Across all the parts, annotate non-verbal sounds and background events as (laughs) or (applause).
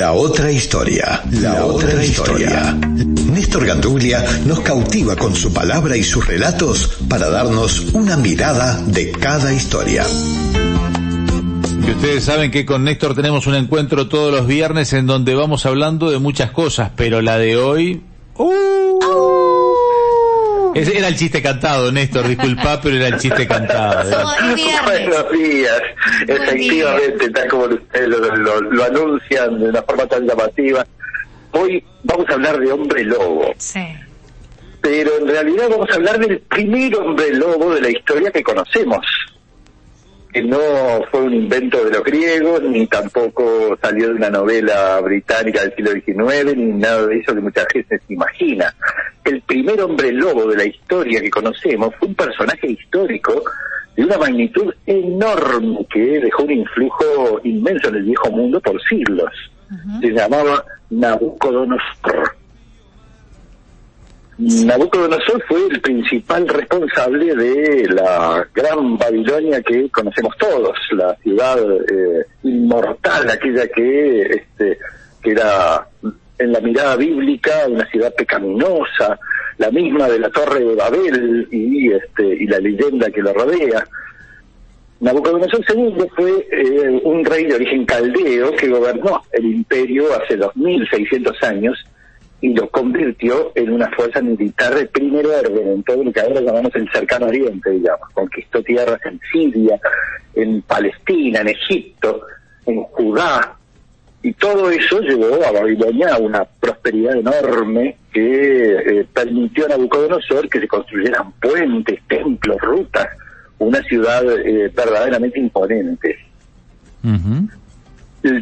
La otra historia, la, otra, historia. Néstor Ganduglia nos cautiva con su palabra y sus relatos para darnos una mirada de cada historia. Y ustedes saben que con Néstor tenemos un encuentro todos los viernes en donde vamos hablando de muchas cosas, pero la de hoy... ¡uh! Ese era el chiste cantado, Néstor, disculpa, pero era el chiste cantado. Buenos días, efectivamente, tal como ustedes lo, anuncian de una forma tan llamativa. Hoy vamos a hablar de hombre lobo. Sí. Pero en realidad vamos a hablar del primer hombre lobo de la historia que conocemos que no fue un invento de los griegos, ni tampoco salió de una novela británica del siglo XIX, ni nada de eso que mucha gente se imagina. El primer hombre lobo de la historia que conocemos fue un personaje histórico de una magnitud enorme que dejó un influjo inmenso en el viejo mundo por siglos. Se llamaba Nabucodonosor Nabucodonosor fue el principal responsable de la gran Babilonia que conocemos todos, la ciudad eh, inmortal, aquella que, este, que era en la mirada bíblica una ciudad pecaminosa, la misma de la Torre de Babel y, este, y la leyenda que lo rodea. Nabucodonosor II fue eh, un rey de origen caldeo que gobernó el imperio hace 2600 años y lo convirtió en una fuerza militar de primer orden en todo lo que ahora llamamos el cercano oriente, digamos. Conquistó tierras en Siria, en Palestina, en Egipto, en Judá, y todo eso llevó a Babilonia a una prosperidad enorme que eh, permitió a Nabucodonosor que se construyeran puentes, templos, rutas, una ciudad eh, verdaderamente imponente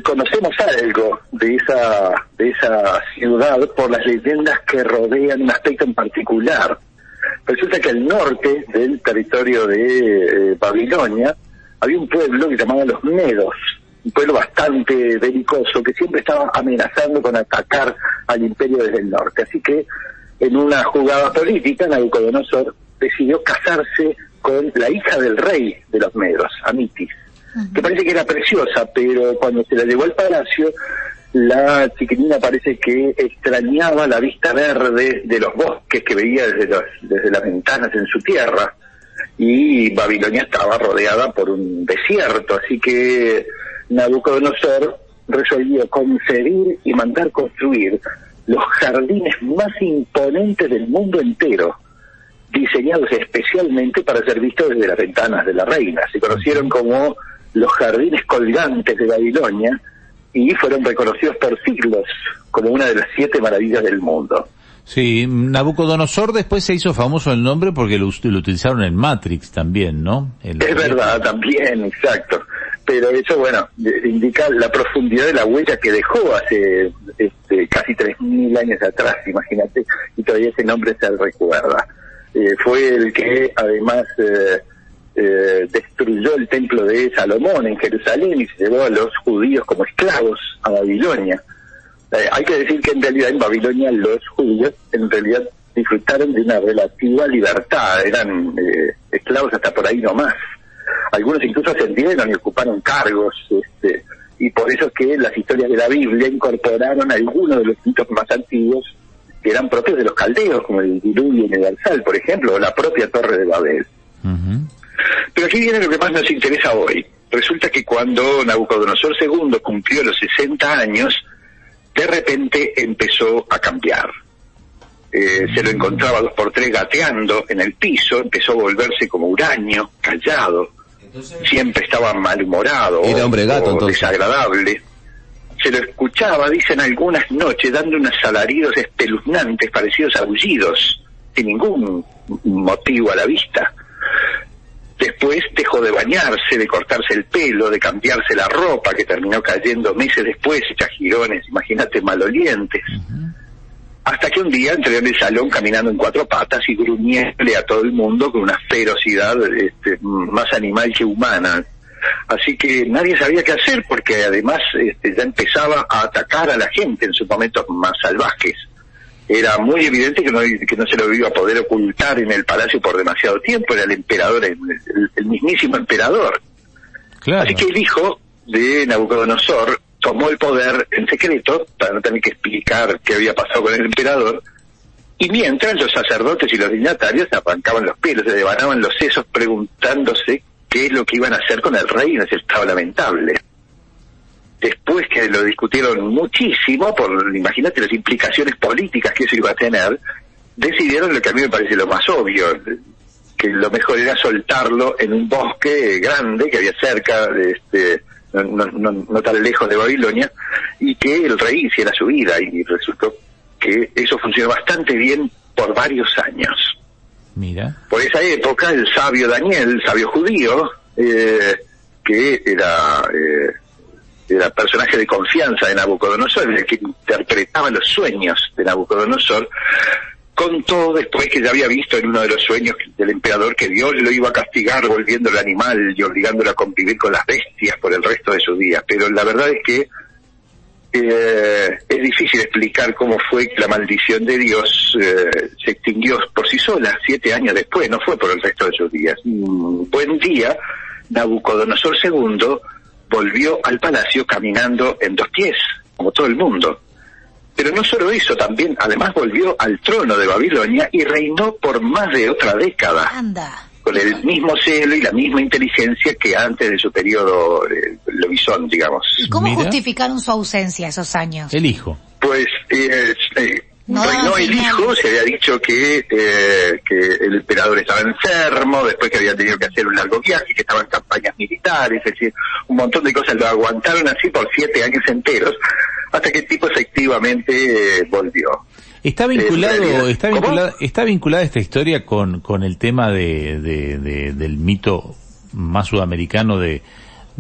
conocemos algo de esa, de esa ciudad por las leyendas que rodean un aspecto en particular. Resulta que al norte del territorio de eh, Babilonia había un pueblo que se llamaba los Medos, un pueblo bastante belicoso que siempre estaba amenazando con atacar al imperio desde el norte. Así que en una jugada política, Nabucodonosor decidió casarse con la hija del rey de los Medos, Amitis que parece que era preciosa, pero cuando se la llevó al palacio, la chiquilina parece que extrañaba la vista verde de los bosques que veía desde, desde las ventanas en su tierra, y Babilonia estaba rodeada por un desierto, así que Nabucodonosor resolvió concebir y mandar construir los jardines más imponentes del mundo entero, diseñados especialmente para ser vistos desde las ventanas de la reina. Se conocieron como los jardines colgantes de Babilonia y fueron reconocidos por siglos como una de las siete maravillas del mundo. Sí, Nabucodonosor después se hizo famoso el nombre porque lo, utilizaron en Matrix también, ¿no? es verdad, también, exacto. Pero eso, bueno, indica la profundidad de la huella que dejó hace este, casi 3.000 años atrás, imagínate, y todavía ese nombre se recuerda. Eh, fue el que además... Eh, eh, destruyó el templo de Salomón en Jerusalén y se llevó a los judíos como esclavos a Babilonia. Eh, hay que decir que en realidad en Babilonia los judíos en realidad disfrutaron de una relativa libertad, eran eh, esclavos hasta por ahí nomás. Algunos incluso ascendieron y ocuparon cargos, este, y por eso es que las historias de la Biblia incorporaron algunos de los mitos más antiguos que eran propios de los caldeos, como el diluvio universal, por ejemplo, o la propia Torre de Babel. Pero aquí viene lo que más nos interesa hoy. Resulta que cuando Nabucodonosor II cumplió los 60 años, de repente empezó a cambiar. Eh, se lo encontraba dos por tres gateando en el piso, empezó a volverse como huraño, callado, siempre estaba malhumorado Era hombre gato, o desagradable. Se lo escuchaba, dicen algunas noches, dando unos alaridos espeluznantes parecidos a aullidos, sin ningún motivo a la vista. Después dejó de bañarse, de cortarse el pelo, de cambiarse la ropa, que terminó cayendo meses después, hechas girones, imagínate, malolientes. Hasta que un día entró en el salón caminando en cuatro patas y gruñéndole a todo el mundo con una ferocidad este, más animal que humana. Así que nadie sabía qué hacer porque además este, ya empezaba a atacar a la gente en sus momentos más salvajes era muy evidente que no, que no se lo iba a poder ocultar en el palacio por demasiado tiempo, era el emperador, el, mismísimo emperador. Así que el hijo de Nabucodonosor tomó el poder en secreto, para no tener que explicar qué había pasado con el emperador, y mientras los sacerdotes y los dignatarios se arrancaban los pelos, se devanaban los sesos preguntándose qué es lo que iban a hacer con el rey en ese estado lamentable. Después que lo discutieron muchísimo, por imagínate las implicaciones políticas que eso iba a tener, decidieron lo que a mí me parece lo más obvio, que lo mejor era soltarlo en un bosque grande que había cerca de este no, no, no tan lejos de Babilonia y que el rey hiciera su vida y resultó que eso funcionó bastante bien por varios años. Mira. Por esa época, el sabio Daniel, el sabio judío, eh, que era, eh, era personaje de confianza de Nabucodonosor, el que interpretaba los sueños de Nabucodonosor, contó después que ya había visto en uno de los sueños del emperador que Dios lo iba a castigar volviendo el animal y obligándolo a convivir con las bestias por el resto de sus días. Pero la verdad es que eh, es difícil explicar cómo fue que la maldición de Dios eh, se extinguió por sí sola siete años después, no fue por el resto de sus días. Un buen día, Nabucodonosor II volvió al palacio caminando en dos pies, como todo el mundo. Pero no solo eso, también además volvió al trono de Babilonia y reinó por más de otra década. Anda con el mismo celo y la misma inteligencia que antes de su periodo eh, lobizón, digamos. ¿Y cómo justificaron su ausencia esos años? El hijo. Pues eh, eh, reinó el hijo, se había dicho que, eh, que el emperador estaba enfermo, después que había tenido que hacer un largo viaje, que estaba en campañas militares, es decir, un montón de cosas. Lo aguantaron así por siete años enteros, hasta que el tipo efectivamente volvió. Está vinculado, está vinculada, está vinculada esta historia con, con el tema de, de, del mito más sudamericano de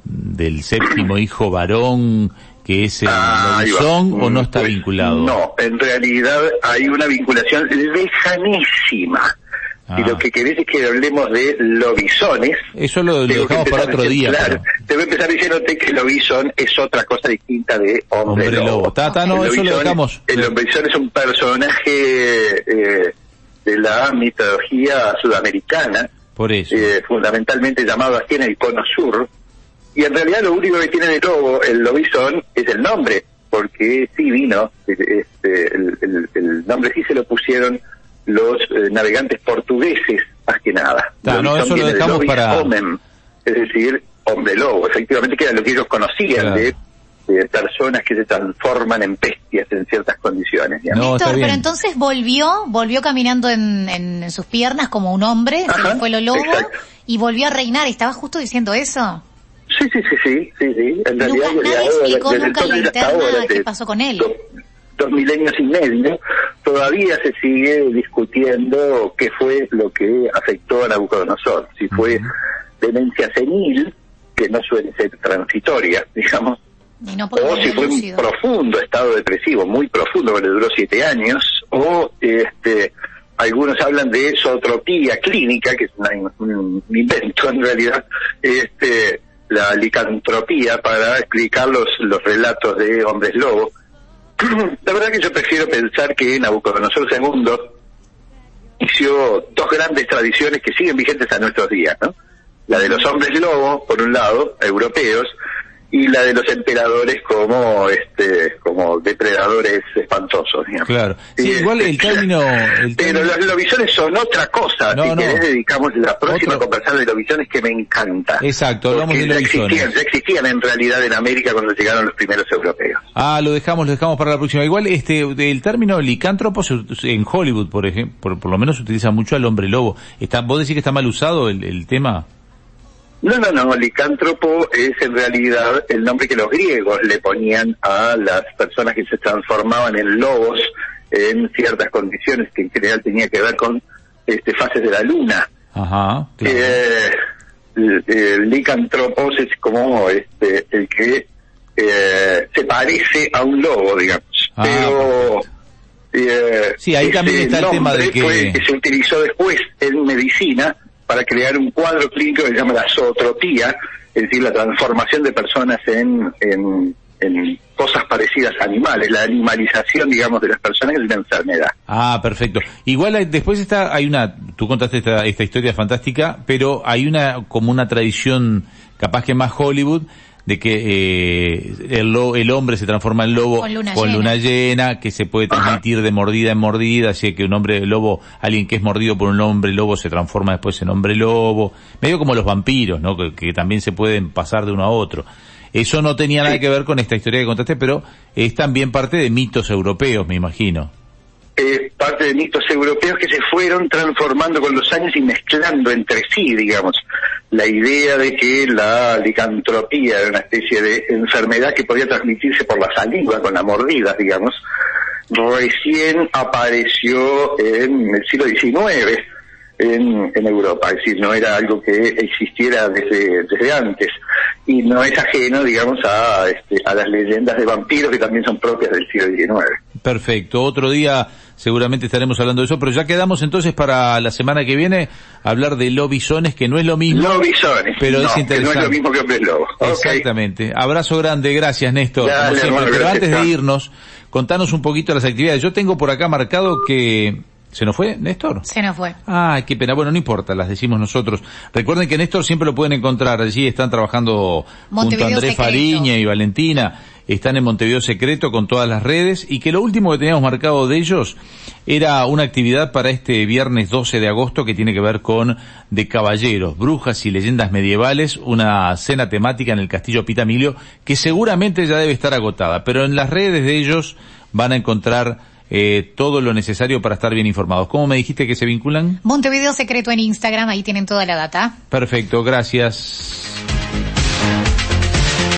del séptimo hijo varón que es el ah, o no está pues, vinculado? No, en realidad hay una vinculación lejanísima y lo ah. que querés es que hablemos de lobisones. Eso lo, dejamos para otro día. Te voy a empezar diciéndote que el lobizón es otra cosa distinta de hombre, lobo. no, eso lo dejamos. El lobizón es un personaje eh, de la mitología sudamericana. Por eso. Eh, fundamentalmente llamado así en el cono sur. Y en realidad lo único que tiene de lobo el lobizón es el nombre, porque sí vino, este, el, el nombre sí se lo pusieron los eh, navegantes portugueses, más que nada. no, eso lo dejamos para... es decir, hombre lobo, efectivamente que era lo que ellos conocían de, personas que se transforman en bestias en ciertas condiciones. No, pero entonces volvió, volvió caminando en, en, sus piernas como un hombre, se fue lo lobo, y volvió a reinar, ¿estaba justo diciendo eso? Sí, sí, sí, sí, sí. En realidad, explicó nunca la interna qué pasó con él. dos milenios y medio, todavía se sigue discutiendo qué fue lo que afectó a Nabucodonosor, si fue demencia senil, que no suele ser transitoria, (laughs) digamos, o si fue un profundo estado depresivo, muy profundo, que le duró siete años, o este algunos hablan de zootropía clínica, que es un invento en realidad, este la licantropía para explicar los, los relatos de hombres lobos, (clears throat) la verdad que yo prefiero pensar que Nabucodonosor II inició dos grandes tradiciones que siguen vigentes a nuestros días, ¿no? La de los hombres lobo, por un lado, europeos, y la de los emperadores como este como depredadores espantosos digamos. claro. Sí, igual el este, término, (laughs) pero los lobisones son otra cosa no, si no. dedicamos la próxima conversación de lobisones que me encanta. Exacto hablamos de lobisones existían, ya existían en realidad en América cuando llegaron los primeros europeos. Ah lo dejamos lo dejamos para la próxima. Igual este el término licántropo en Hollywood por ejemplo por, lo menos se utiliza mucho al hombre lobo. Está vos decís que está mal usado el, el tema no, no, no, licántropo es en realidad el nombre que los griegos le ponían a las personas que se transformaban en lobos en ciertas condiciones que en general tenía que ver con este, fases de la luna. Ajá. Eh, el, licantropos es como este, el que eh, se parece a un lobo, digamos. Ah, Pero eh, sí, ahí también está el tema de que... que se utilizó después en medicina para crear un cuadro clínico que se llama la zootropía, es decir, la transformación de personas en, en, cosas parecidas a animales, la animalización, digamos, de las personas es una enfermedad. Ah, perfecto. Igual después está, hay una, tú contaste esta, esta historia fantástica, pero hay una, como una tradición, capaz que más Hollywood, de que eh, el, el hombre se transforma en lobo con luna, llena. que se puede (coughs) transmitir de mordida en mordida, así que un hombre lobo, alguien que es mordido por un hombre lobo se transforma después en hombre lobo, medio como los vampiros, ¿no? Que, también se pueden pasar de uno a otro. Eso no tenía nada que ver con esta historia que contaste, pero es también parte de mitos europeos, me imagino eh, parte de mitos europeos que se fueron transformando con los años y mezclando entre sí, digamos. La idea de que la licantropía era una especie de enfermedad que podía transmitirse por la saliva, con la mordida, digamos, recién apareció en el siglo XIX en, en Europa, es decir, no era algo que existiera desde, desde antes y no es ajeno, digamos, a, este, a las leyendas de vampiros que también son propias del siglo XIX. Perfecto, otro día seguramente estaremos hablando de eso, pero ya quedamos entonces para la semana que viene hablar de lobisones, que no es lo mismo. Lobisones, pero es interesante. no es lo mismo que hombres lobos. Exactamente. Abrazo grande, gracias Néstor. pero antes de irnos, contanos un poquito las actividades. Yo tengo por acá marcado que ¿Se nos fue, Néstor? Se nos fue. Ah, qué pena. Bueno, no importa, las decimos nosotros. Recuerden que Néstor siempre lo pueden encontrar. Allí están trabajando junto a Andrés Fariña y Valentina. Están en Montevideo Secreto con todas las redes. Y que lo último que teníamos marcado de ellos era una actividad para este viernes 12 de agosto que tiene que ver con De Caballeros, Brujas y Leyendas Medievales. Una cena temática en el Castillo Pitamilio que seguramente ya debe estar agotada. Pero en las redes de ellos van a encontrar eh, todo lo necesario para estar bien informados. ¿Cómo me dijiste que se vinculan? Montevideo Secreto en Instagram, ahí tienen toda la data. Perfecto, gracias.